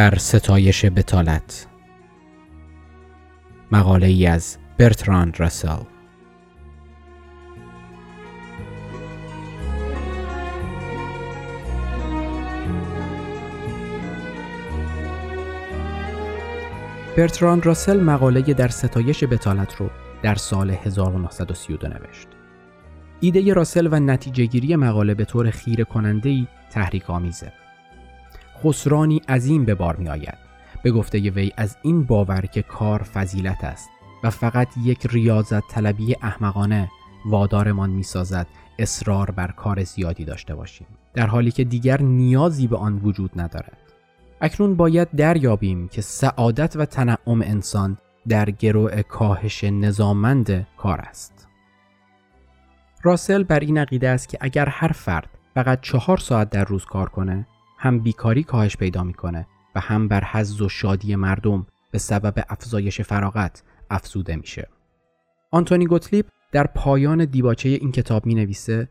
در ستایش بتالت مقاله ای از برتراند راسل برتراند راسل مقاله در ستایش بتالت رو در سال 1932 نوشت. ایده راسل و نتیجه گیری مقاله به طور خیره کننده ای تحریک آمیزه. خسرانی عظیم به بار می آید. به گفته وی از این باور که کار فضیلت است و فقط یک ریاضت طلبی احمقانه وادارمان می سازد اصرار بر کار زیادی داشته باشیم. در حالی که دیگر نیازی به آن وجود ندارد. اکنون باید دریابیم که سعادت و تنعم انسان در گروه کاهش نظاممند کار است. راسل بر این عقیده است که اگر هر فرد فقط چهار ساعت در روز کار کنه هم بیکاری کاهش پیدا می‌کنه و هم بر حظ و شادی مردم به سبب افزایش فراغت افزوده میشه. آنتونی گوتلیب در پایان دیباچه این کتاب می نویسه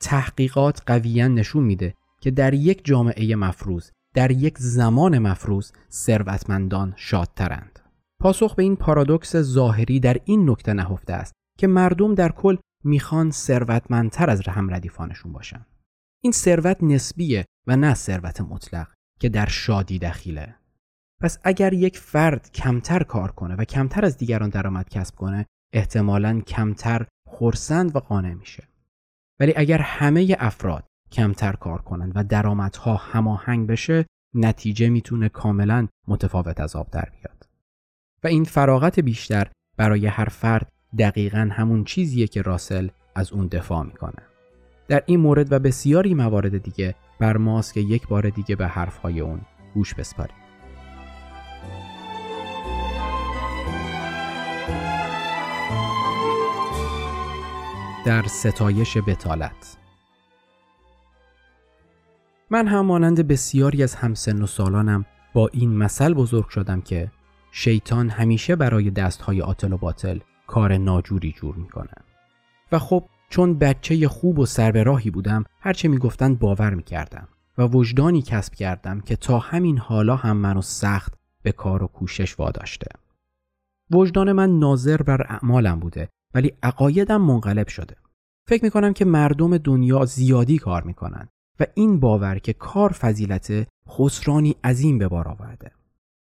تحقیقات قویا نشون میده که در یک جامعه مفروض در یک زمان مفروض ثروتمندان شادترند. پاسخ به این پارادوکس ظاهری در این نکته نهفته است که مردم در کل می‌خوان ثروتمندتر از هم ردیفانشون باشن. این ثروت نسبیه و نه ثروت مطلق که در شادی دخیله. پس اگر یک فرد کمتر کار کنه و کمتر از دیگران درآمد کسب کنه احتمالا کمتر خورسند و قانع میشه. ولی اگر همه افراد کمتر کار کنند و درآمدها هماهنگ بشه نتیجه می‌تونه کاملا متفاوت از آب در بیاد. و این فراغت بیشتر برای هر فرد دقیقا همون چیزیه که راسل از اون دفاع می‌کنه. در این مورد و بسیاری موارد دیگه بر ماست که یک بار دیگه به حرفهای اون گوش بسپاریم. در ستایش بتالت من هم مانند بسیاری از همسن و سالانم با این مثل بزرگ شدم که شیطان همیشه برای دستهای آتل و باطل کار ناجوری جور می‌کنه و خب چون بچه خوب و سر به راهی بودم هرچه می‌گفتند باور می‌کردم و وجدانی کسب کردم که تا همین حالا هم منو سخت به کار و کوشش واداشته. وجدان من ناظر بر اعمالم بوده ولی عقایدم منقلب شده. فکر می‌کنم که مردم دنیا زیادی کار می‌کنن و این باور که کار فضیلت خسرانی عظیم به بار آورده.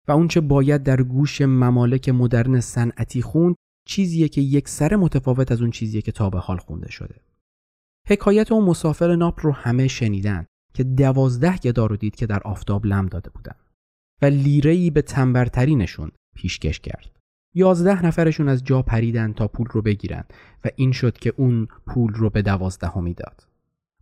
و اونچه باید در گوش ممالک مدرن صنعتی خوند چیزیه که یک سر متفاوت از اون چیزیه که تا به حال خونده شده. حکایت اون مسافر ناپ رو همه شنیدن که دوازده گدا رو دید که در آفتاب لم داده بودن و لیرهی به تنبرترینشون پیشکش کرد. یازده نفرشون از جا پریدن تا پول رو بگیرن و این شد که اون پول رو به دوازدهمی داد.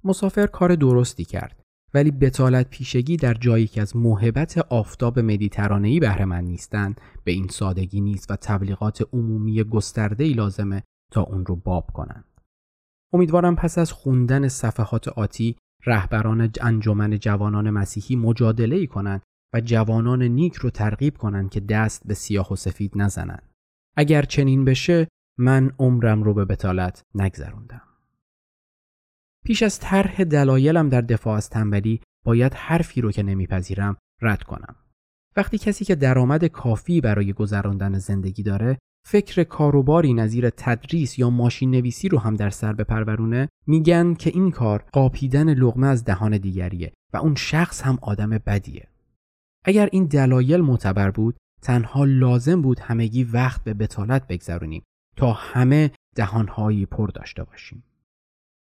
مسافر کار درستی کرد ولی بتالت پیشگی در جایی که از موهبت آفتاب مدیترانه‌ای بهره من نیستند به این سادگی نیست و تبلیغات عمومی گسترده‌ای لازمه تا اون رو باب کنند. امیدوارم پس از خوندن صفحات آتی رهبران انجمن جوانان مسیحی مجادله ای کنند و جوانان نیک رو ترغیب کنند که دست به سیاه و سفید نزنند. اگر چنین بشه من عمرم رو به بتالت نگذروندم. پیش از طرح دلایلم در دفاع از تنبلی باید حرفی رو که نمیپذیرم رد کنم. وقتی کسی که درآمد کافی برای گذراندن زندگی داره فکر کاروباری نظیر تدریس یا ماشین نویسی رو هم در سر بپرورونه میگن که این کار قاپیدن لغمه از دهان دیگریه و اون شخص هم آدم بدیه. اگر این دلایل معتبر بود تنها لازم بود همگی وقت به بتالت بگذرونیم تا همه دهانهایی پر داشته باشیم.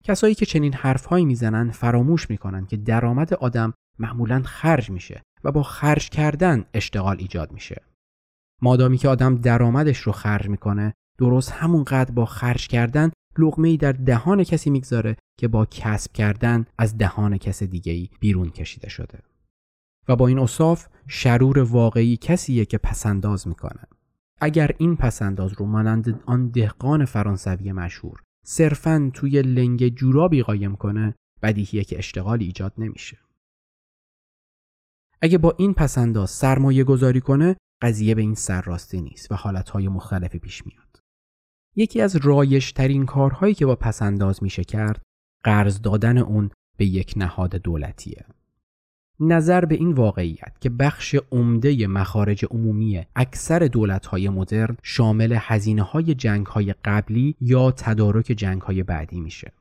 کسایی که چنین حرفهایی می‌زنن فراموش می‌کنن که درآمد آدم معمولا خرج میشه و با خرج کردن اشتغال ایجاد میشه. مادامی که آدم درآمدش رو خرج می‌کنه درست همونقدر با خرج کردن لغمه ای در دهان کسی می‌گذاره که با کسب کردن از دهان کس دیگه ای بیرون کشیده شده. و با این اصاف شرور واقعی کسیه که پسنداز می‌کنه. اگر این پسنداز رو مانند آن دهقان فرانسوی مشهور صرفا توی لنگ جورابی قایم کنه بدیهیه که اشتغالی ایجاد نمیشه. اگه با این پسنداز سرمایه گذاری کنه قضیه به این سرراستی نیست و حالتهای مختلفی پیش میاد. یکی از رایش ترین کارهایی که با پسنداز میشه کرد قرض دادن اون به یک نهاد دولتیه. نظر به این واقعیت که بخش عمده مخارج عمومی اکثر دولت‌های مدرن شامل هزینه های جنگ های قبلی یا تدارک جنگ های بعدی میشه.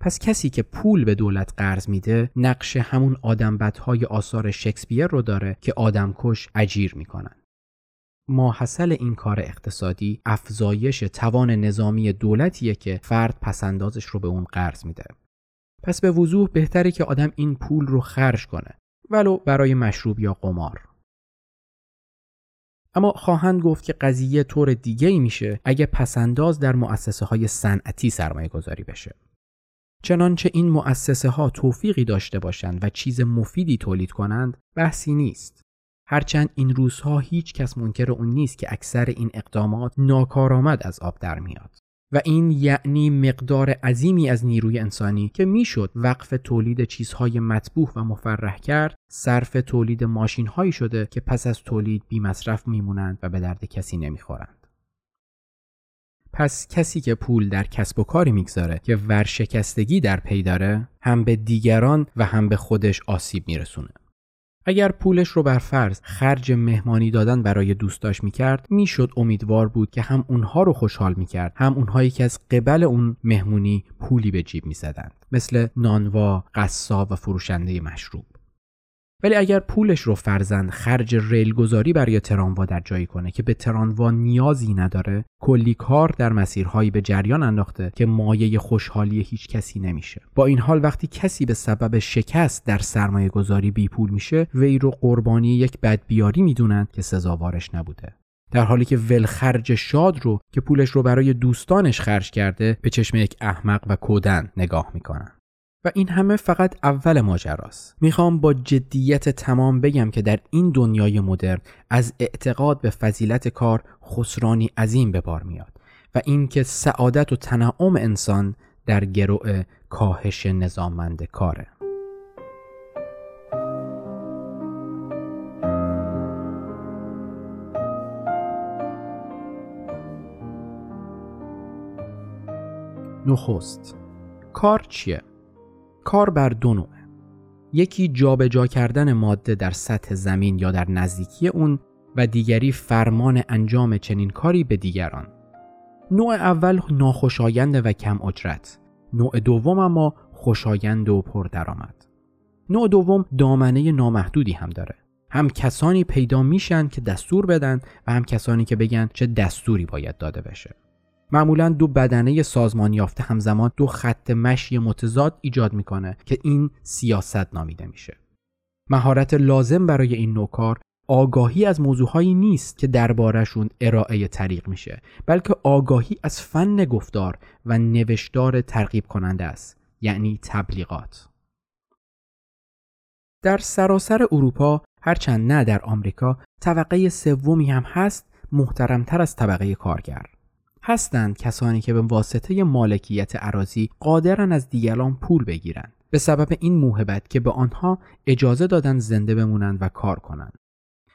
پس کسی که پول به دولت قرض میده نقش همون آدمبدهای آثار شکسپیر رو داره که آدمکش اجیر می‌کنن. ماحصل این کار اقتصادی افزایش توان نظامی دولتیه که فرد پسندازش رو به اون قرض میده. پس به وضوح بهتره که آدم این پول رو خرج کنه ولو برای مشروب یا قمار. اما خواهند گفت که قضیه طور دیگه ای میشه اگه پسنداز در مؤسسه های صنعتی سرمایه گذاری بشه. چنانچه این مؤسسه ها توفیقی داشته باشند و چیز مفیدی تولید کنند بحثی نیست. هرچند این روزها هیچ کس منکر اون نیست که اکثر این اقدامات ناکارآمد از آب در میاد. و این یعنی مقدار عظیمی از نیروی انسانی که می‌شد وقف تولید چیزهای مطبوع و مفرح کرد صرف تولید ماشین هایی شده که پس از تولید بی مصرف میمونند و به درد کسی نمی‌خورند. پس کسی که پول در کسب و کاری می‌گذاره که ورشکستگی در پی داره هم به دیگران و هم به خودش آسیب میرسونه. اگر پولش رو بر فرض خرج مهمانی دادن برای دوستاش می‌کرد می‌شد امیدوار بود که هم اونها رو خوشحال می‌کرد هم اونهایی که از قبل اون مهمونی پولی به جیب می‌زدند مثل نانوا، قصاب و فروشنده مشروب. ولی اگر پولش رو فرزن خرج ریلگذاری برای تراموا در جایی کنه که به تراموا نیازی نداره کلی کار در مسیرهایی به جریان انداخته که مایه خوشحالی هیچ کسی نمیشه. با این حال وقتی کسی به سبب شکست در سرمایه گذاری بی پول میشه وی رو قربانی یک بدبیاری می‌دونند که سزاوارش نبوده. در حالی که ولخرج شاد رو که پولش رو برای دوستانش خرج کرده به چشم یک احمق و کودن نگاه می‌کنن. این همه فقط اول ماجراست می‌خوام با جدیت تمام بگم که در این دنیای مدرن از اعتقاد به فضیلت کار خسرانی عظیم به بار میاد و اینکه سعادت و تنعم انسان در گروه کاهش نظاممند کاره نخست کار چیه؟ کار بر دو نوعه یکی جابجا جا کردن ماده در سطح زمین یا در نزدیکی اون و دیگری فرمان انجام چنین کاری به دیگران. نوع اول ناخوشایند و کم اجرت. نوع دوم اما خوشایند و پردرآمد. نوع دوم دامنه نامحدودی هم داره. هم کسانی پیدا میشن که دستور بدن و هم کسانی که بگن چه دستوری باید داده بشه. معمولا دو بدنه سازمان یافته همزمان دو خط مشی متضاد ایجاد می‌کنه که این سیاست نامیده میشه. مهارت لازم برای این نوع کار آگاهی از موضوعهایی نیست که دربارشون ارائه طریق میشه بلکه آگاهی از فن گفتار و نوشتار ترغیب کننده است یعنی تبلیغات. در سراسر اروپا هرچند نه در آمریکا طبقه سومی هم هست محترمتر از طبقه کارگر. هستند کسانی که به واسطه مالکیت عراضی قادرن از دیگران پول بگیرند به سبب این موهبت که به آنها اجازه دادن زنده بمونند و کار کنند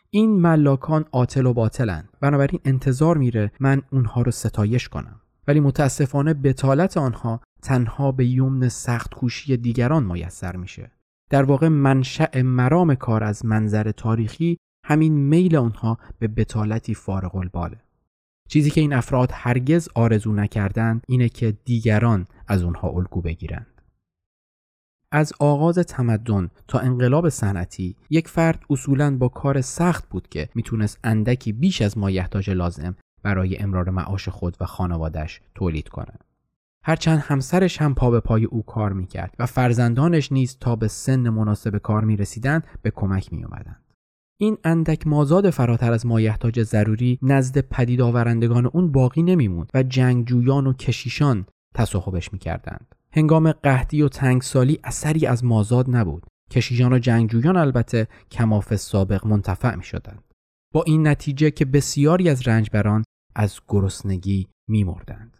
این ملاکان عاطل و باطلند. بنابراین انتظار میره من اونها رو ستایش کنم. ولی متاسفانه بتالت آنها تنها به یمن سخت کوشی دیگران میسر میشه. در واقع منشأ مرام کار از منظر تاریخی همین میل آنها به بتالتی فارغ الباله چیزی که این افراد هرگز آرزو نکردند اینه که دیگران از اونها الگو بگیرند. از آغاز تمدن تا انقلاب صنعتی یک فرد اصولا با کار سخت بود که می‌تونست اندکی بیش از مایحتاج لازم برای امرار معاش خود و خانوادش تولید کنه. هرچند همسرش هم پا به پای او کار می‌کرد و فرزندانش نیز تا به سن مناسب کار می‌رسیدند به کمک می این اندک مازاد فراتر از مایحتاج ضروری نزد پدید آورندگان اون باقی نمیموند و جنگجویان و کشیشان تصاحبش می‌کردند. هنگام قحطی و تنگسالی اثری از مازاد نبود. کشیشان و جنگجویان البته کماف سابق منتفع می شدند. با این نتیجه که بسیاری از رنجبران از گرسنگی می مردند.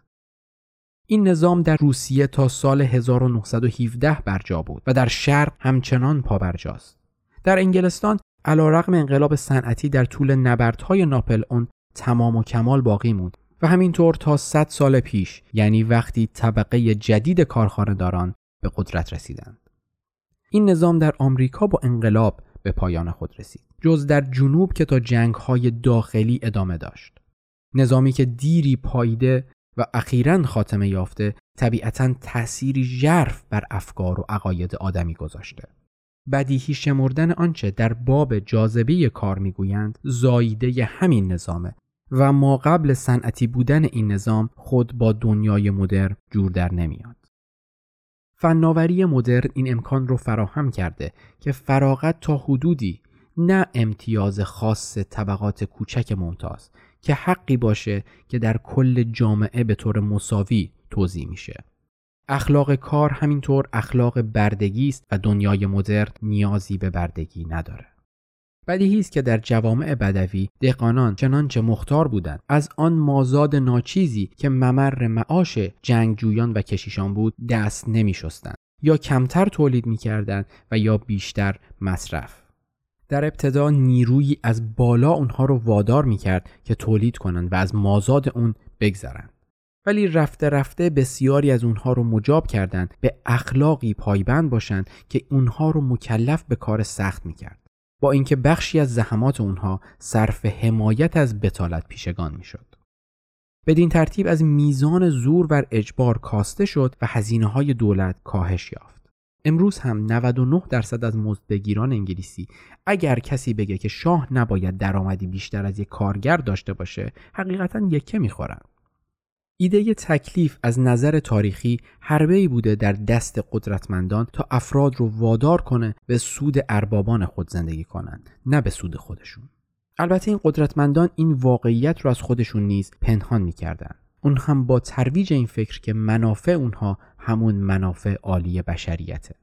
این نظام در روسیه تا سال 1917 برجا بود و در شرق همچنان پابرجاست. در انگلستان رقم انقلاب صنعتی در طول نبردهای ناپل اون تمام و کمال باقی موند و همینطور تا 100 سال پیش یعنی وقتی طبقه جدید کارخانه داران به قدرت رسیدند. این نظام در آمریکا با انقلاب به پایان خود رسید جز در جنوب که تا جنگ های داخلی ادامه داشت نظامی که دیری پایده و اخیرا خاتمه یافته طبیعتا تأثیری ژرف بر افکار و عقاید آدمی گذاشته بدیهی شمردن آنچه در باب جاذبه کار می‌گویند زاییده همین نظامه و ما قبل صنعتی بودن این نظام خود با دنیای مدرن جور در نمیاد. فناوری مدرن این امکان رو فراهم کرده که فراغت تا حدودی نه امتیاز خاص طبقات کوچک ممتاز که حقی باشه که در کل جامعه به طور مساوی توضیح میشه. اخلاق کار همینطور اخلاق بردگی است و دنیای مدرن نیازی به بردگی نداره. بدیهی است که در جوامع بدوی دهقانان چنانچه مختار بودند. از آن مازاد ناچیزی که ممر معاش جنگجویان و کشیشان بود دست نمی شستند یا کمتر تولید می کردن و یا بیشتر مصرف. در ابتدا نیرویی از بالا اونها رو وادار می کرد که تولید کنند و از مازاد اون بگذرند. ولی رفته رفته بسیاری از اونها رو مجاب کردند به اخلاقی پایبند باشند که اونها رو مکلف به کار سخت می کرد. با اینکه بخشی از زحمات اونها صرف حمایت از بتالت پیشگان می‌شد. بدین ترتیب از میزان زور و اجبار کاسته شد و هزینه های دولت کاهش یافت. امروز هم 99 درصد از مزدگیران انگلیسی اگر کسی بگه که شاه نباید درآمدی بیشتر از یک کارگر داشته باشه حقیقتا یکه می‌خورند. ایده تکلیف از نظر تاریخی ای بوده در دست قدرتمندان تا افراد رو وادار کنه به سود اربابان خود زندگی کنند نه به سود خودشون. البته این قدرتمندان این واقعیت رو از خودشون نیز پنهان می‌کردن اون هم با ترویج این فکر که منافع اونها همون منافع عالی بشریته.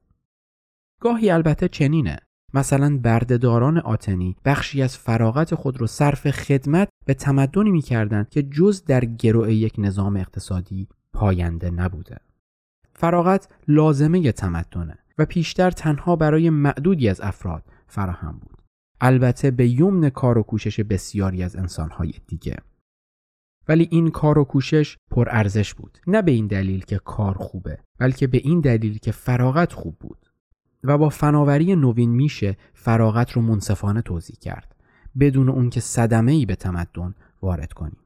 گاهی البته چنینه. مثلا بردهداران آتنی بخشی از فراغت خود را صرف خدمت به تمدنی می‌کردند که جز در گروه یک نظام اقتصادی پاینده نبوده. فراغت لازمه تمدنه و پیشتر تنها برای معدودی از افراد فراهم بود. البته به یمن کار و کوشش بسیاری از انسانهای دیگه. ولی این کار و کوشش پر ارزش بود. نه به این دلیل که کار خوبه، بلکه به این دلیل که فراغت خوب بود. و با فناوری نوین میشه فراغت رو منصفانه توضیح کرد بدون اون که صدمه ای به تمدن وارد کنیم.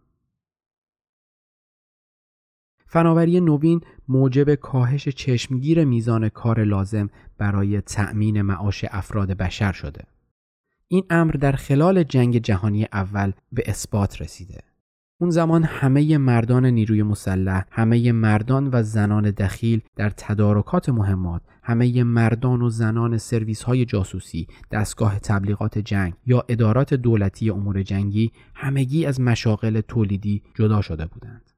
فناوری نوین موجب کاهش چشمگیر میزان کار لازم برای تأمین معاش افراد بشر شده. این امر در خلال جنگ جهانی اول به اثبات رسیده. اون زمان همه مردان نیروی مسلح، همه مردان و زنان دخیل در تدارکات مهمات، همه مردان و زنان سرویس های جاسوسی، دستگاه تبلیغات جنگ یا ادارات دولتی امور جنگی همگی از مشاغل تولیدی جدا شده بودند.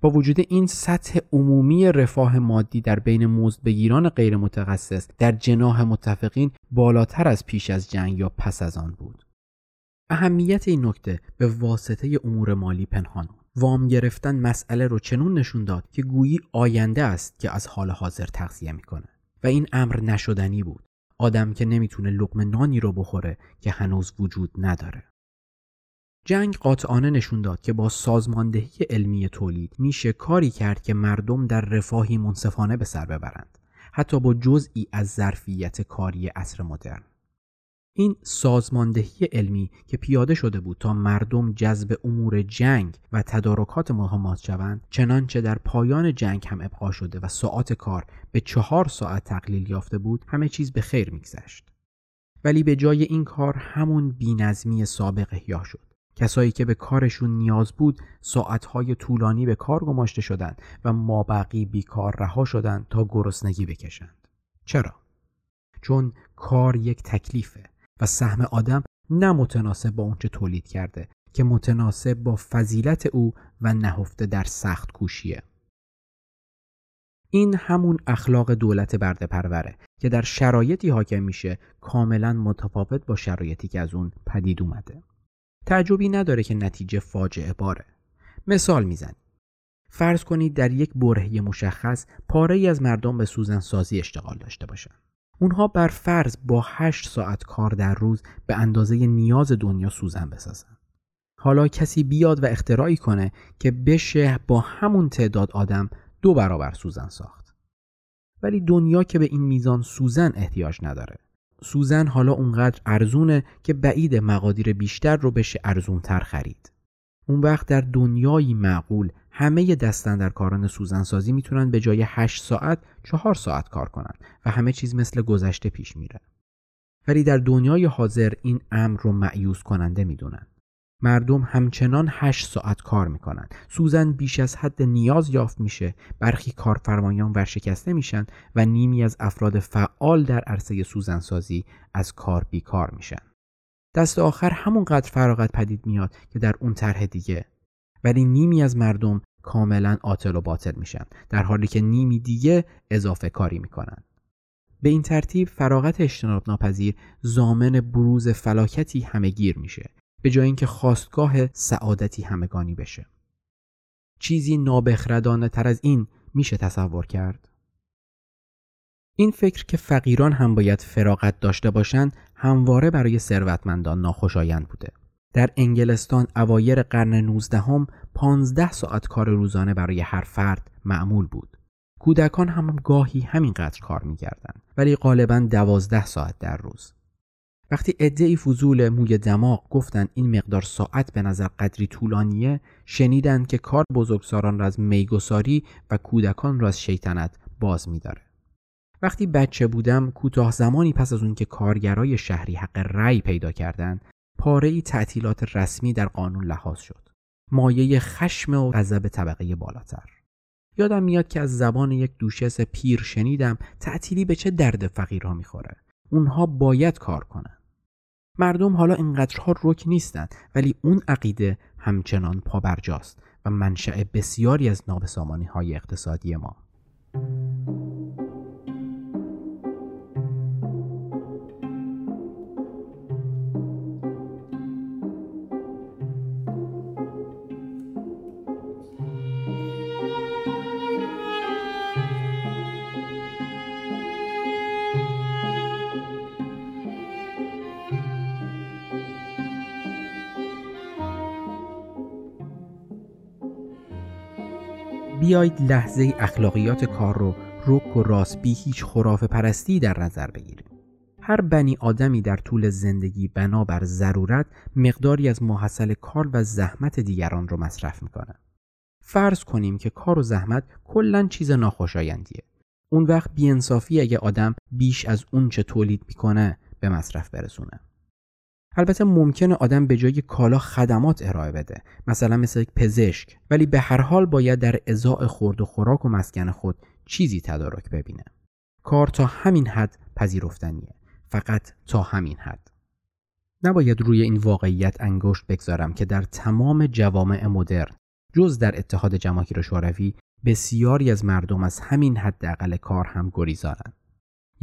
با وجود این سطح عمومی رفاه مادی در بین مزدبگیران غیر متخصص در جناح متفقین بالاتر از پیش از جنگ یا پس از آن بود. اهمیت این نکته به واسطه امور مالی پنهان وام گرفتن مسئله رو چنون نشون داد که گویی آینده است که از حال حاضر تغذیه می‌کنه. و این امر نشدنی بود. آدم که نمی‌تونه لقمه نانی رو بخوره که هنوز وجود نداره. جنگ قاطعانه نشون داد که با سازماندهی علمی تولید میشه کاری کرد که مردم در رفاهی منصفانه به سر ببرند. حتی با جزئی از ظرفیت کاری عصر مدرن. این سازماندهی علمی که پیاده شده بود تا مردم جذب امور جنگ و تدارکات مهمات شوند چنانچه در پایان جنگ هم ابقا شده و ساعت کار به چهار ساعت تقلیل یافته بود همه چیز به خیر میگذشت. ولی به جای این کار همون بینظمی سابق احیا شد. کسایی که به کارشون نیاز بود ساعتهای طولانی به کار گماشته شدند و مابقی بیکار رها شدند تا گرسنگی بکشند. چرا؟ چون کار یک تکلیفه. سهم آدم نه متناسب با اونچه تولید کرده که متناسب با فضیلت او و نهفته در سخت کوشیه. این همون اخلاق دولت برده پروره که در شرایطی حاکم میشه کاملا متفاوت با شرایطی که از اون پدید اومده. تعجبی نداره که نتیجه فاجعه باره. مثال می‌زنیم. فرض کنید در یک برهه مشخص پاره ای از مردم به سوزن سازی اشتغال داشته باشند. اونها بر فرض با 8 ساعت کار در روز به اندازه نیاز دنیا سوزن بسازن. حالا کسی بیاد و اختراعی کنه که بشه با همون تعداد آدم دو برابر سوزن ساخت. ولی دنیا که به این میزان سوزن احتیاج نداره سوزن حالا اونقدر ارزونه که بعید مقادیر بیشتر رو بشه ارزونتر خرید اون وقت در دنیایی معقول همه دستن سوزنسازی می‌تونن به جای 8 ساعت 4 ساعت کار کنن و همه چیز مثل گذشته پیش میره. ولی در دنیای حاضر این امر رو معیوز کننده می‌دونن. مردم همچنان 8 ساعت کار می‌کنن. سوزن بیش از حد نیاز یافت میشه. برخی کارفرمایان ورشکسته میشن و نیمی از افراد فعال در عرصه سوزنسازی از کار بیکار میشن. دست آخر همونقدر فراغت پدید میاد که در اون طرح دیگه ولی نیمی از مردم کاملا عاطل و باطل میشن. در حالی که نیمی دیگه اضافه کاری می‌کنن. به این ترتیب فراغت اجتناب ناپذیر زامن بروز فلاکتی همهگیر میشه. به جای اینکه خواستگاه سعادتی همگانی بشه. چیزی نابخردانه تر از این میشه تصور کرد؟ این فکر که فقیران هم باید فراغت داشته باشند همواره برای ثروتمندان ناخوشایند بوده. در انگلستان اوایر قرن 19 هم 15 ساعت کار روزانه برای هر فرد معمول بود. کودکان هم گاهی همینقدر کار می‌کردند ولی غالبا 12 ساعت در روز. وقتی ای فضول موی دماغ گفتند این مقدار ساعت به نظر قدری طولانیه شنیدند که کار بزرگسالان را از میگساری و کودکان را از شیطنت باز میداره. وقتی بچه بودم کوتاه زمانی پس از اون که کارگرای شهری حق رأی پیدا کردند پاره ای تعطیلات رسمی در قانون لحاظ شد. مایه خشم و غضب طبقه بالاتر. یادم میاد که از زبان یک دوشس پیر شنیدم تعطیلی به چه درد فقیرها می‌خوره. اونها باید کار کنن. مردم حالا اینقدرها رک نیستند ولی اون عقیده همچنان پابرجاست و منشأ بسیاری از نابسامانی های اقتصادی ما. بیایید لحظه اخلاقیات کار رو رک و راست بی هیچ خرافه پرستی در نظر بگیریم. هر بنی آدمی در طول زندگی بنابر ضرورت مقداری از محصل کار و زحمت دیگران رو مصرف می‌کنه. فرض کنیم که کار و زحمت کلا چیز ناخوشایندیه. اون وقت بیانصافی اگه آدم بیش از اون چه تولید می‌کنه به مصرف برسونه. البته ممکنه آدم به جای کالا خدمات ارائه بده مثلا مثل یک پزشک. ولی به هر حال باید در ازاع خورد و خوراک و مسکن خود چیزی تدارک ببینه. کار تا همین حد پذیرفتنیه. فقط تا همین حد. نباید روی این واقعیت انگشت بگذارم که در تمام جوامع مدرن جز در اتحاد جماهیر شوروی بسیاری از مردم از همین حداقل کار هم گریزانند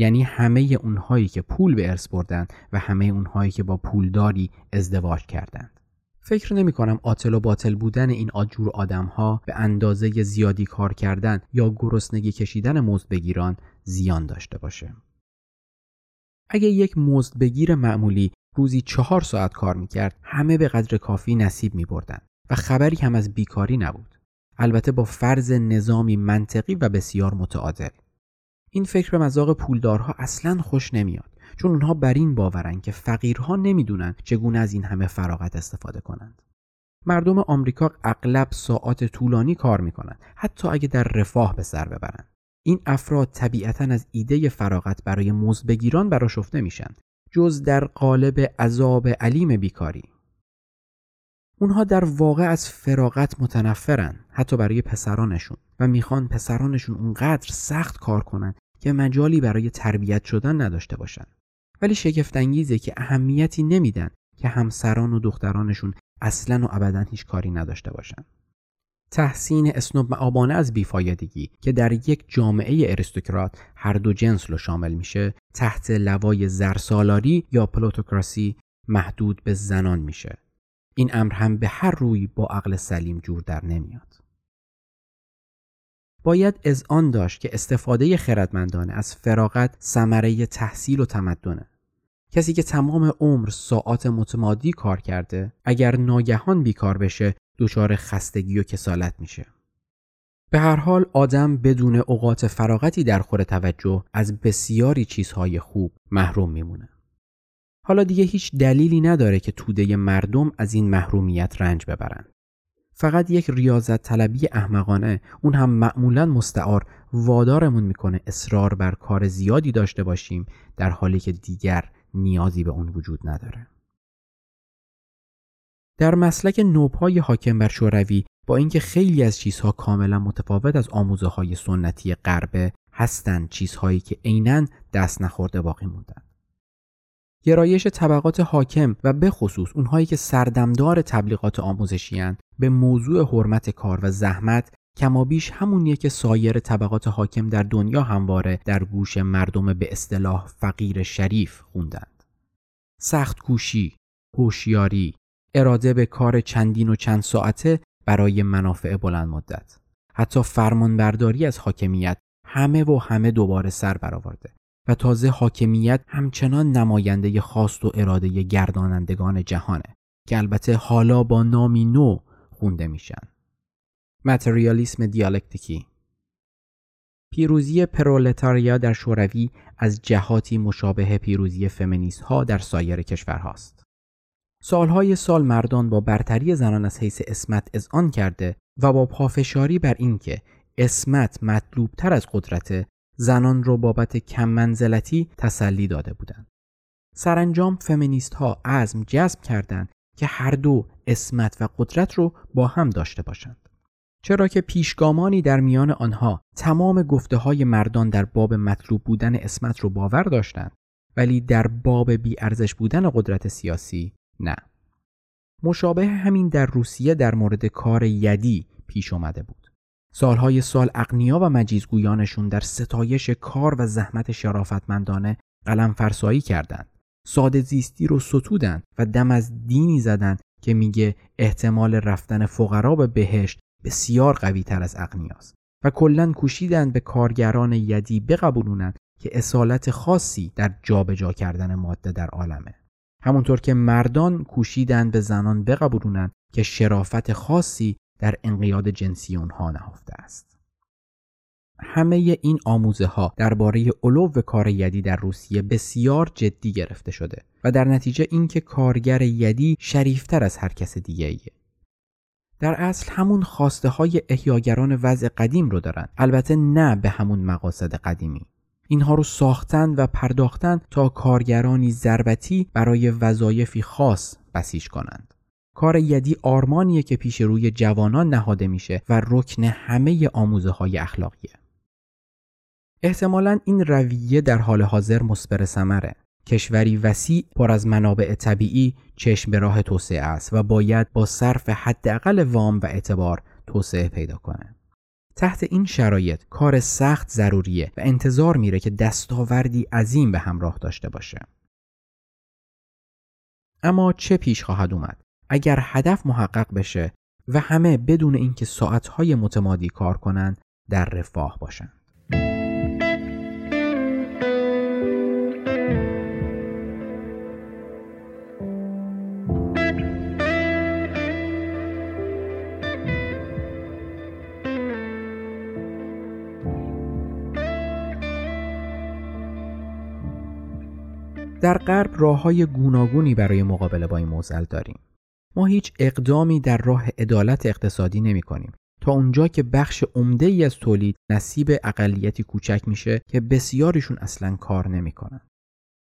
یعنی همه اونهایی که پول به ارث بردن و همه اونهایی که با پولداری ازدواج کردند. فکر نمی کنم آتل و باطل بودن این آجور آدم ها به اندازه زیادی کار کردن یا گرسنگی کشیدن مزد بگیران زیان داشته باشه. اگه یک مزد بگیر معمولی روزی چهار ساعت کار می‌کرد همه به قدر کافی نصیب می بردن و خبری هم از بیکاری نبود. البته با فرض نظامی منطقی و بسیار متعادل. این فکر به مذاق پولدارها اصلا خوش نمیاد چون اونها بر این باورن که فقیرها نمی‌دونن چگونه از این همه فراغت استفاده کنند. مردم آمریکا اغلب ساعات طولانی کار می‌کنند حتی اگه در رفاه به سر ببرند این افراد طبیعتا از ایده فراغت برای مزد بگیران براشفته میشن جز در قالب عذاب علیم بیکاری. اونها در واقع از فراغت متنفرن حتی برای پسرانشون. و می‌خوان پسرانشون اونقدر سخت کار کنن که مجالی برای تربیت شدن نداشته باشن. ولی شگفتانگیزه که اهمیتی نمیدن که همسران و دخترانشون اصلا و ابدا هیچ کاری نداشته باشن. تحسین اسنوب معابانه از بیفایدگی که در یک جامعه اریستوکرات هر دو جنس رو شامل میشه تحت لوای زرسالاری یا پلوتوکراسی محدود به زنان میشه. این امر هم به هر روی با عقل سلیم جور در نمیاد. باید از آن داشت که استفاده خردمندانه از فراغت ثمره تحصیل و تمدنه کسی که تمام عمر ساعات متمادی کار کرده اگر ناگهان بیکار بشه دچار خستگی و کسالت میشه به هر حال آدم بدون اوقات فراغتی در خور توجه از بسیاری چیزهای خوب محروم میمونه. حالا دیگه هیچ دلیلی نداره که توده مردم از این محرومیت رنج ببرن. فقط یک ریاضت طلبی احمقانه اون هم معمولا مستعار وادارمون می‌کنه اصرار بر کار زیادی داشته باشیم در حالی که دیگر نیازی به اون وجود نداره. در مسلک نوپای حاکم بر شوروی با اینکه خیلی از چیزها کاملا متفاوت از آموزه های سنتی غربه هستند چیزهایی که عینا دست نخورده باقی موندن. گرایش طبقات حاکم و به خصوص اونهایی که سردمدار تبلیغات آموزشی به موضوع حرمت کار و زحمت کمابیش همونیه که سایر طبقات حاکم در دنیا همواره در گوش مردم به اصطلاح فقیر شریف خوندند. سخت کوشی، هوشیاری، اراده به کار چندین و چند ساعته برای منافع بلند مدت. حتی فرمانبرداری از حاکمیت همه و همه دوباره سر برآورده و تازه حاکمیت همچنان نماینده خواست و اراده گردانندگان جهانه که البته حالا با نامی نو خونده میشن. متریالیسم دیالکتیکی پیروزی پرولتاریا در شوروی از جهاتی مشابه پیروزی فمینیست ها در سایر کشورهاست. سالهای سال مردان با برتری زنان از حیث اسمت اذعان کرده و با پافشاری بر اینکه اسمت مطلوبتر از قدرت زنان را بابت کم منزلتی تسلی داده بودند. سرانجام فمینیست ها عزم جذب کردند که هر دو اسمت و قدرت رو با هم داشته باشند. چرا که پیشگامانی در میان آنها تمام گفته های مردان در باب مطلوب بودن اسمت رو باور داشتند ولی در باب ارزش بودن قدرت سیاسی نه. مشابه همین در روسیه در مورد کار یدی پیش آمده بود. سالهای سال اقنیا و مجیزگویانشون در ستایش کار و زحمت شرافتمندانه قلم فرسایی کردند. ساده زیستی رو ستودند و دم از دینی زدند که میگه احتمال رفتن فقرا به بهشت بسیار قوی تر از اقنیاست و کلا کوشیدند به کارگران یدی بقبولونند که اصالت خاصی در جابجا جا کردن ماده در عالمه. همونطور که مردان کوشیدند به زنان بقبولونند که شرافت خاصی در انقیاد جنسی اونها نهفته است. همه این آموزه ها درباره علو کار یدی در روسیه بسیار جدی گرفته شده و در نتیجه اینکه کارگر یدی شریفتر از هر کس دیگه ایه. در اصل همون خواسته های احیاگران وضع قدیم رو دارن البته نه به همون مقاصد قدیمی اینها رو ساختن و پرداختن تا کارگرانی ضربتی برای وظایفی خاص بسیج کنند کار یدی آرمانیه که پیش روی جوانان نهاده میشه و رکن همه آموزه های اخلاقیه احتمالا این رویه در حال حاضر مصبر سمره کشوری وسیع پر از منابع طبیعی چشم به راه توسعه است و باید با صرف حداقل وام و اعتبار توسعه پیدا کنه. تحت این شرایط کار سخت ضروریه و انتظار میره که دستاوردی عظیم به همراه داشته باشه. اما چه پیش خواهد اومد؟ اگر هدف محقق بشه و همه بدون اینکه ساعتهای متمادی کار کنند در رفاه باشند. در غرب راه های گوناگونی برای مقابله با این موزل داریم. ما هیچ اقدامی در راه عدالت اقتصادی نمی کنیم تا اونجا که بخش عمده ای از تولید نصیب اقلیتی کوچک میشه که بسیاریشون اصلا کار نمی‌کنن.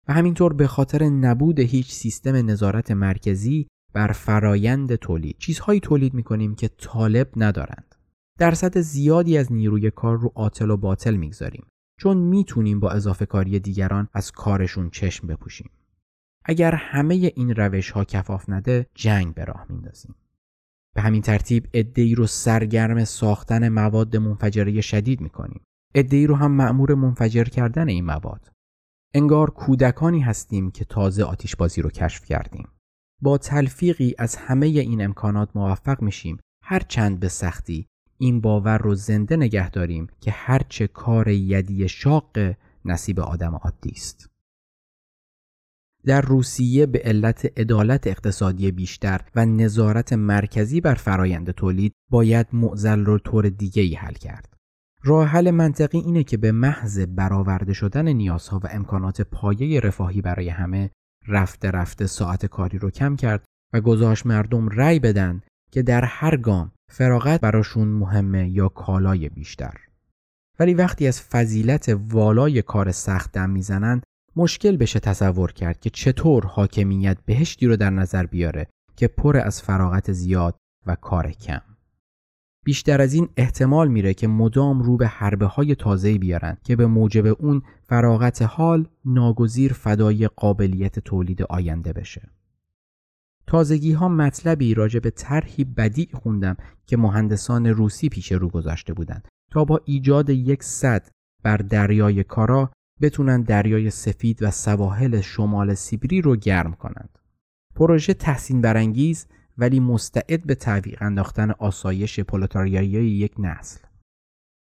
و همینطور به خاطر نبود هیچ سیستم نظارت مرکزی بر فرایند تولید چیزهایی تولید می‌کنیم که طالب ندارند. درصد زیادی از نیروی کار رو عاطل و باطل می‌گذاریم چون می‌تونیم با اضافه کاری دیگران از کارشون چشم بپوشیم. اگر همه این روش ها کفاف نده جنگ به راه میندازیم. به همین ترتیب ادهی رو سرگرم ساختن مواد منفجره شدید می‌کنیم. ادهی رو هم معمور منفجر کردن این مواد. انگار کودکانی هستیم که تازه آتیش بازی رو کشف کردیم. با تلفیقی از همه این امکانات موفق میشیم هر چند به سختی این باور رو زنده نگه داریم که هرچه کار یدی شاق نصیب آدم عادی است. در روسیه به علت عدالت اقتصادی بیشتر و نظارت مرکزی بر فرایند تولید باید معزل رو طور دیگه ای حل کرد. راه حل منطقی اینه که به محض برآورده شدن نیازها و امکانات پایه رفاهی برای همه رفته رفته ساعت کاری رو کم کرد و گذاشت مردم رأی بدن که در هر گام فراغت براشون مهمه یا کالای بیشتر. ولی وقتی از فضیلت والای کار سخت دم می‌زنن مشکل بشه تصور کرد که چطور حاکمیت بهشتی رو در نظر بیاره که پر از فراغت زیاد و کار کم. بیشتر از این احتمال میره که مدام رو به حربه های تازه بیارن که به موجب اون فراغت حال ناگزیر فدای قابلیت تولید آینده بشه. تازگی ها مطلبی راجع به طرحی بدی خوندم که مهندسان روسی پیش رو گذاشته بودند تا با ایجاد یک صد بر دریای کارا بتونن دریای سفید و سواحل شمال سیبری رو گرم کنند. پروژه تحسین برانگیز ولی مستعد به تعویق انداختن آسایش پولتاریایی یک نسل.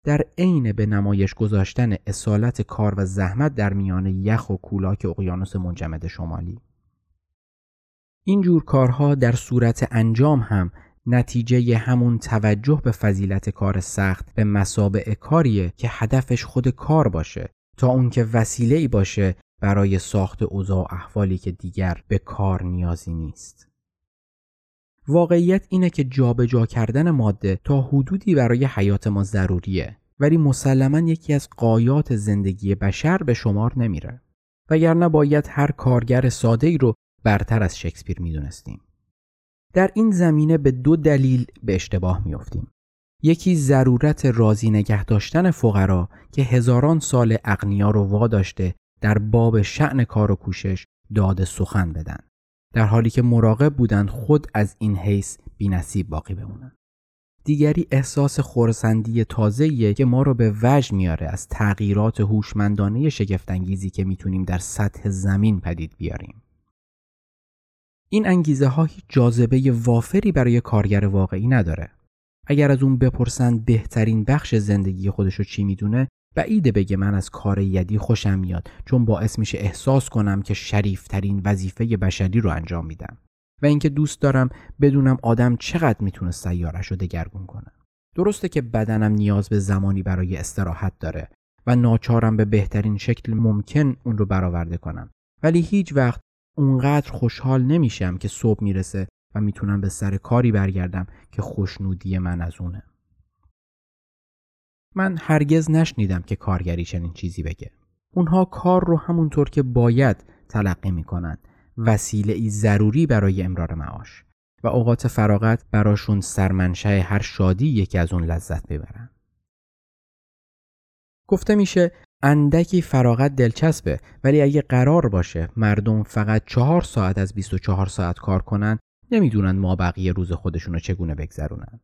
در عین به نمایش گذاشتن اصالت کار و زحمت در میان یخ و کولاک اقیانوس منجمد شمالی. این جور کارها در صورت انجام هم نتیجه همون توجه به فضیلت کار سخت به مسابع کاریه که هدفش خود کار باشه تا اون که وسیله ای باشه برای ساخت اوضاع احوالی که دیگر به کار نیازی نیست. واقعیت اینه که جابجا جا کردن ماده تا حدودی برای حیات ما ضروریه ولی مسلما یکی از قایات زندگی بشر به شمار نمیره. وگرنه باید هر کارگر ساده ای رو برتر از شکسپیر می‌دونستیم. در این زمینه به دو دلیل به اشتباه میافتیم. یکی ضرورت راضی نگه داشتن فقرا که هزاران سال اغنیا رو واداشته در باب شعن کار و کوشش داد سخن بدن در حالی که مراقب بودند خود از این حیث بینصیب باقی بمونن. دیگری احساس خورسندی تازه‌ایه که ما رو به وجد میاره از تغییرات هوشمندانه شگفتانگیزی که می‌تونیم در سطح زمین پدید بیاریم. این انگیزه ها هیچ جاذبه وافری برای کارگر واقعی نداره. اگر از اون بپرسن بهترین بخش زندگی خودشو چی می‌دونه بعیده بگه من از کار یدی خوشم میاد چون باعث میشه احساس کنم که شریفترین وظیفه بشری رو انجام میدم. و اینکه دوست دارم بدونم آدم چقدر می‌تونه سیارش رو دگرگون کنه. درسته که بدنم نیاز به زمانی برای استراحت داره و ناچارم به بهترین شکل ممکن اون رو برآورده کنم. ولی هیچ وقت اونقدر خوشحال نمیشم که صبح می‌رسه می‌تونم به سر کاری برگردم که خوشنودی من از اونه. من هرگز نشنیدم که کارگری چنین چیزی بگه. اونها کار رو همونطور که باید تلقی می‌کنن وسیله ای ضروری برای امرار معاش و اوقات فراغت براشون سرمنشه هر شادی یکی از اون لذت ببرن. گفته میشه اندکی فراغت دلچسبه ولی اگه قرار باشه مردم فقط چهار ساعت از 24 ساعت کار کنن نمی‌دونن ما بقیه روز خودشون رو چگونه بگذرونن.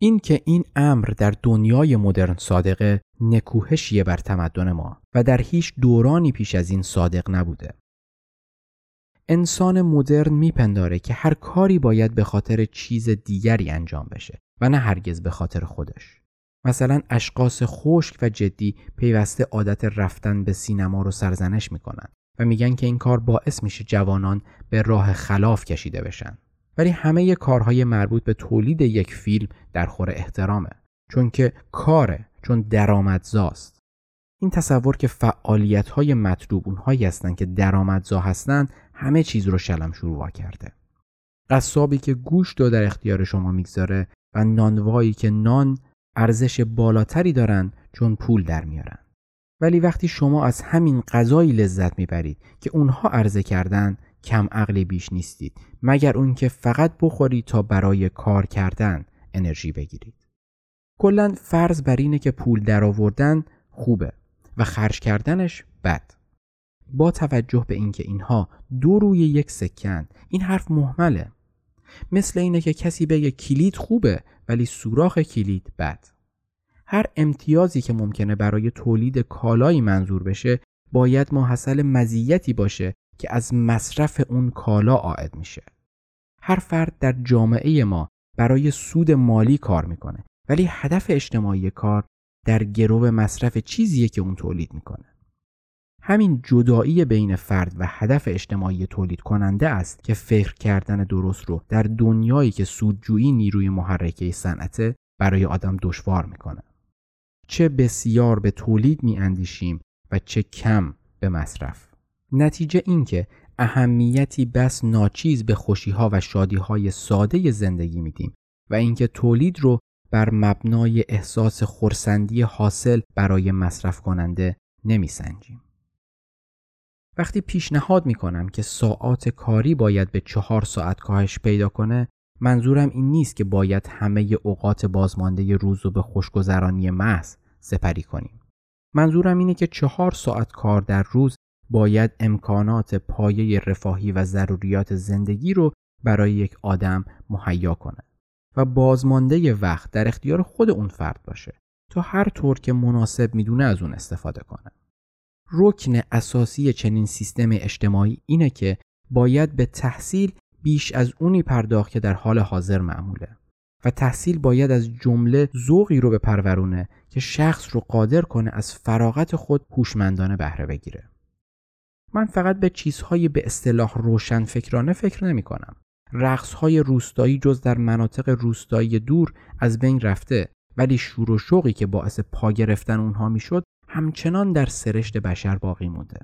این که این امر در دنیای مدرن صادقه نکوهشیه بر تمدن ما و در هیچ دورانی پیش از این صادق نبوده. انسان مدرن میپنداره که هر کاری باید به خاطر چیز دیگری انجام بشه و نه هرگز به خاطر خودش. مثلا اشخاص خشک و جدی پیوسته عادت رفتن به سینما رو سرزنش می‌کنن و میگن که این کار باعث میشه جوانان به راه خلاف کشیده بشن. ولی همه کارهای مربوط به تولید یک فیلم در خور احترامه چون که کاره چون درآمدزاست. این تصور که فعالیت های مطلوب اونهایی هستند که درآمدزا هستند همه چیز رو شلم شروع کرده. قصابی که گوشت رو در اختیار شما می‌گذاره و نانوایی که نان ارزش بالاتری دارن چون پول در میارن. ولی وقتی شما از همین غذایی لذت می‌برید که اونها عرضه کردن کم عقلی بیش نیستید. مگر اون که فقط بخورید تا برای کار کردن انرژی بگیرید. کلا فرض بر اینه که پول درآوردن خوبه و خرج کردنش بد. با توجه به اینکه اینها دو روی یک سکند این حرف محمله. مثل اینه که کسی بگه کلید خوبه ولی سوراخ کلید بد. هر امتیازی که ممکنه برای تولید کالایی منظور بشه باید محصل مزیتی باشه که از مصرف اون کالا عائد میشه هر فرد در جامعه ما برای سود مالی کار می‌کنه ولی هدف اجتماعی کار در گرو مصرف چیزیه که اون تولید می‌کنه همین جدایی بین فرد و هدف اجتماعی تولید کننده است که فکر کردن درست رو در دنیایی که سودجویی نیروی محرکه صنعت برای آدم دشوار می‌کنه. چه بسیار به تولید می اندیشیم و چه کم به مصرف. نتیجه این که اهمیتی بس ناچیز به خوشیها و شادیهای ساده زندگی میدیم و اینکه تولید رو بر مبنای احساس خورسندی حاصل برای مصرف کننده نمیسنجیم. وقتی پیشنهاد می کنم که ساعات کاری باید به چهار ساعت کاهش پیدا کنه منظورم این نیست که باید همه اوقات بازمانده روز رو به خوشگذرانی محض سپری کنیم. منظورم اینه که چهار ساعت کار در روز باید امکانات پایه رفاهی و ضروریات زندگی رو برای یک آدم مهیا کنه و بازمانده وقت در اختیار خود اون فرد باشه تا هر طور که مناسب می‌دونه از اون استفاده کنه. رکن اساسی چنین سیستم اجتماعی اینه که باید به تحصیل بیش از اونی پرداخت که در حال حاضر معموله و تحصیل باید از جمله ذوقی رو به پرورونه که شخص رو قادر کنه از فراغت خود هوشمندانه بهره بگیره. من فقط به چیزهای به اصطلاح روشن فکرانه فکر نمی کنم. رقص های روستایی جز در مناطق روستایی دور از بین رفته ولی شور و شوقی که باعث پا گرفتن اونها می‌شد همچنان در سرشت بشر باقی مونده.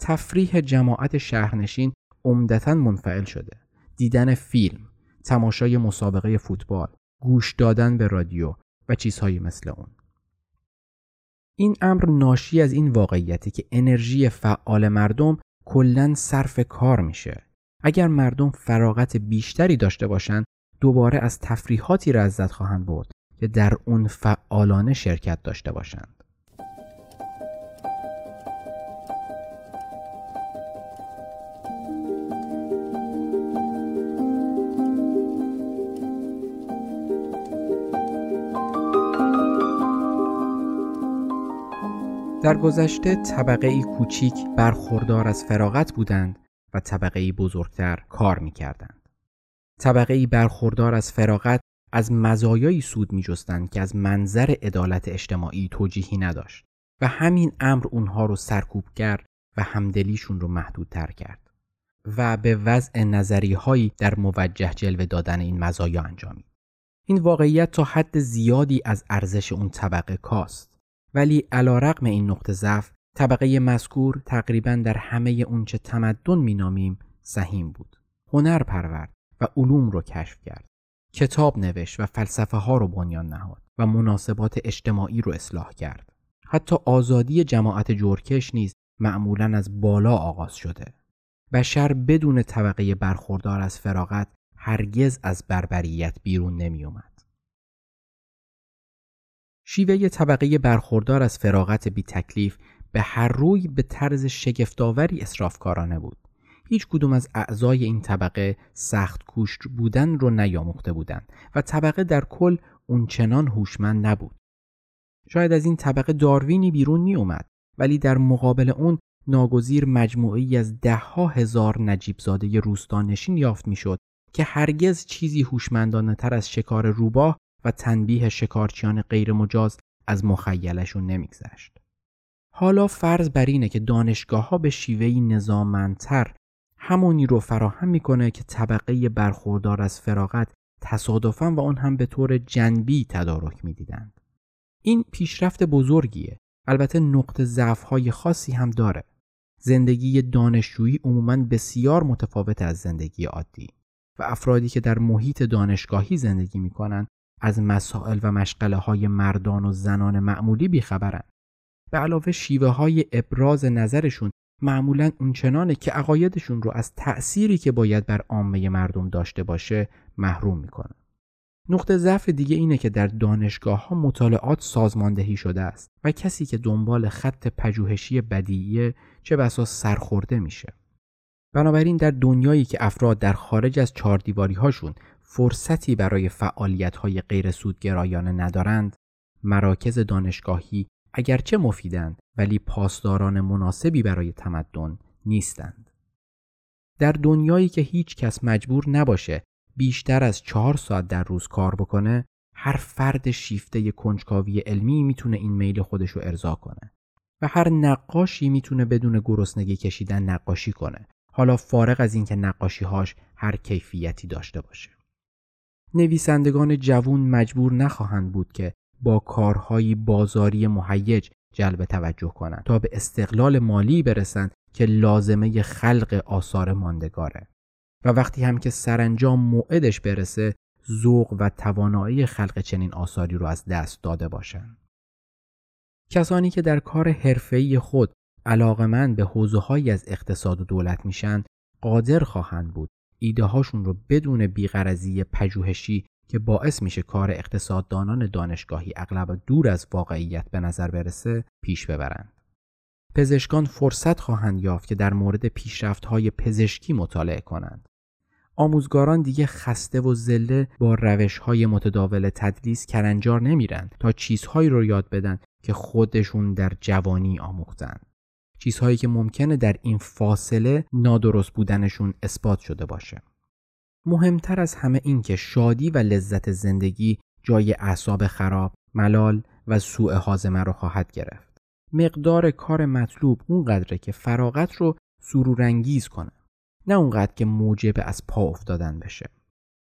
تفریح جماعت شهرنشین عمدتا منفعل شده. دیدن فیلم، تماشای مسابقه فوتبال، گوش دادن به رادیو و چیزهایی مثل اون. این امر ناشی از این واقعیتی که انرژی فعال مردم کلا صرف کار میشه. اگر مردم فراغت بیشتری داشته باشند، دوباره از تفریحاتی لذت خواهند برد که در اون فعالانه شرکت داشته باشند. در گذشته طبقه ای کوچیک برخوردار از فراغت بودند و طبقه ای بزرگتر کار می کردند. طبقه ای برخوردار از فراغت از مزایایی سود می جستند که از منظر عدالت اجتماعی توجیهی نداشت و همین امر اونها رو کرد و همدلیشون رو محدودتر کرد و به وضع نظری هایی در موجه جلوه دادن این مزایا انجامید. این واقعیت تا حد زیادی از ارزش اون طبقه کاست. ولی علا رقم این نقطه ضعف طبقه مذکور تقریبا در همه اونچه تمدن مینامیم سهیم بود. هنر پرورد و علوم رو کشف کرد. کتاب نوشت و فلسفه ها رو بنیان نهاد و مناسبات اجتماعی رو اصلاح کرد. حتی آزادی جماعت جورکش نیز معمولا از بالا آغاز شده. بشر بدون طبقه برخوردار از فراغت هرگز از بربریت بیرون نمی اومد. شیوه طبقه برخوردار از فراغت بی تکلیف به هر روی به طرز شگفتآوری اصرافکارانه بود. هیچ کدوم از اعضای این طبقه سخت کوش بودن رو نیاموخته بودند و طبقه در کل اونچنان هوشمند نبود. شاید از این طبقه داروینی بیرون می اومد ولی در مقابل اون ناگزیر مجموعی از دهها هزار نجیبزاده روستانشین یافت می‌شد که هرگز چیزی هوشمندانه تر از شکار روباه و تنبیه شکارچیان غیرمجاز از مخیلشون نمیگذشت. حالا فرض بر اینه که دانشگاه ها به شیوهی نظامندتر همونی رو فراهم می‌کنه که طبقه برخوردار از فراغت تصادفا و اون هم به طور جنبی تدارک می‌دیدند. این پیشرفت بزرگیه. البته نقط ضعف های خاصی هم داره. زندگی دانشجویی عموما بسیار متفاوت از زندگی عادی و افرادی که در محیط دانشگاهی زندگی می‌کنن از مسائل و مشغله های مردان و زنان معمولی بیخبرن. به علاوه شیوه های ابراز نظرشون معمولا اونچنانه که عقایدشون رو از تأثیری که باید بر عامه مردم داشته باشه محروم می‌کنه. نقطه ضعف دیگه اینه که در دانشگاه ها مطالعات سازماندهی شده است و کسی که دنبال خط پژوهشی بدیعیه چه بسا سرخورده میشه. بنابراین در دنیایی که افراد در خارج از چهاردیواری هاشون فرصتی برای فعالیت های غیر سودگرایانه ندارند، مراکز دانشگاهی اگرچه مفیدند ولی پاسداران مناسبی برای تمدن نیستند. در دنیایی که هیچ کس مجبور نباشه بیشتر از چهار ساعت در روز کار بکنه، هر فرد شیفته کنجکاوی علمی می‌تونه این میل خودش رو ارضا کنه. و هر نقاشی می‌تونه بدون گرسنگی کشیدن نقاشی کنه حالا فارغ از اینکه نقاشیهاش هر کیفیتی داشته باشه نویسندگان جوون مجبور نخواهند بود که با کارهای بازاری مهیج جلب توجه کنند تا به استقلال مالی برسند که لازمه خلق آثار ماندگاره و وقتی هم که سرانجام موعدش برسه ذوق و توانایی خلق چنین آثاری رو از دست داده باشند. کسانی که در کار حرفه‌ای خود علاقمند به حوزه‌هایی از اقتصاد و دولت میشن قادر خواهند بود ایده هاشون رو بدون بیغرزی پژوهشی که باعث میشه کار اقتصاددانان دانشگاهی اغلب دور از واقعیت به نظر برسه پیش ببرند. پزشکان فرصت خواهند یافت که در مورد پیشرفت‌های پزشکی مطالعه کنند. آموزگاران دیگه خسته و زله با روش های متداول تدریس کرنجار نمیرند تا چیزهایی رو یاد بدن که خودشون در جوانی آموختند. چیزهایی که ممکنه در این فاصله نادرست بودنشون اثبات شده باشه. مهمتر از همه این که شادی و لذت زندگی جای اعصاب خراب، ملال و سوء حازمه رو خواهد گرفت. مقدار کار مطلوب اونقدره که فراغت رو سرورانگیز کنه. نه اونقدر که موجب از پا افتادن بشه.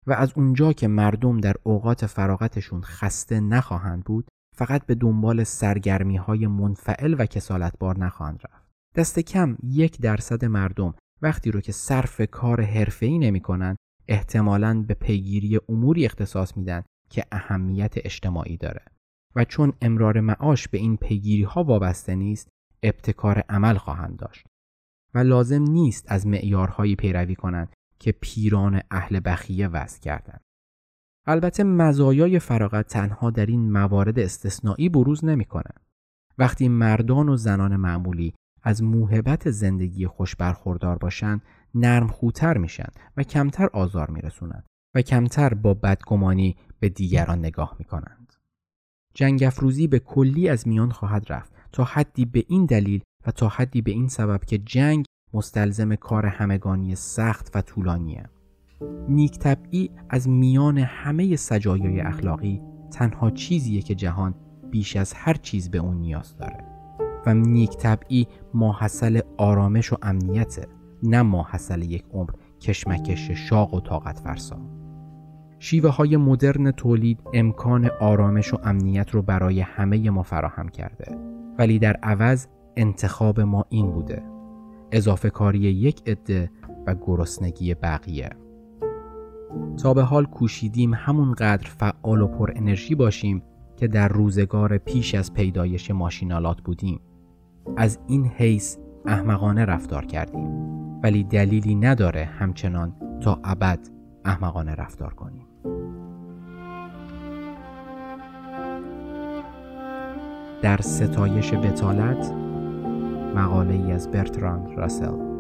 و از اونجا که مردم در اوقات فراغتشون خسته نخواهند بود فقط به دنبال سرگرمی های منفعل و کسالتبار نخواهند رفت. دست کم یک درصد مردم وقتی رو که صرف کار حرفه‌ای نمی‌کنن احتمالاً به پیگیری اموری اختصاص میدن که اهمیت اجتماعی داره. و چون امرار معاش به این پیگیری ها وابسته نیست ابتکار عمل خواهند داشت. و لازم نیست از معیارهایی پیروی کنند که پیران اهل بخیه وضع کردند. البته مزایای فراغت تنها در این موارد استثنایی بروز نمی‌کنه. وقتی مردان و زنان معمولی از موهبت زندگی خوش برخوردار باشند نرم خوتر میشن و کمتر آزار میرسونند و کمتر با بدگمانی به دیگران نگاه می‌کنند. جنگ افروزی به کلی از میان خواهد رفت تا حدی به این دلیل و تا حدی به این سبب که جنگ مستلزم کار همگانی سخت و طولانیه. نیک طبعی از میان همه سجایای اخلاقی تنها چیزیه که جهان بیش از هر چیز به اون نیاز داره. و نیک طبعی ماحصل آرامش و امنیته نه ماحصل یک عمر کشمکش شاق و طاقت فرسا. شیوه های مدرن تولید امکان آرامش و امنیت رو برای همه ما فراهم کرده. ولی در عوض انتخاب ما این بوده. اضافه کاری یک عده و گرسنگی بقیه. تا به حال کوشیدیم همونقدر فعال و پر انرژی باشیم که در روزگار پیش از پیدایش ماشینالات بودیم. از این حیث احمقانه رفتار کردیم. ولی دلیلی نداره همچنان تا ابد احمقانه رفتار کنیم. در ستایش بتالت مقاله ای از برتراند راسل.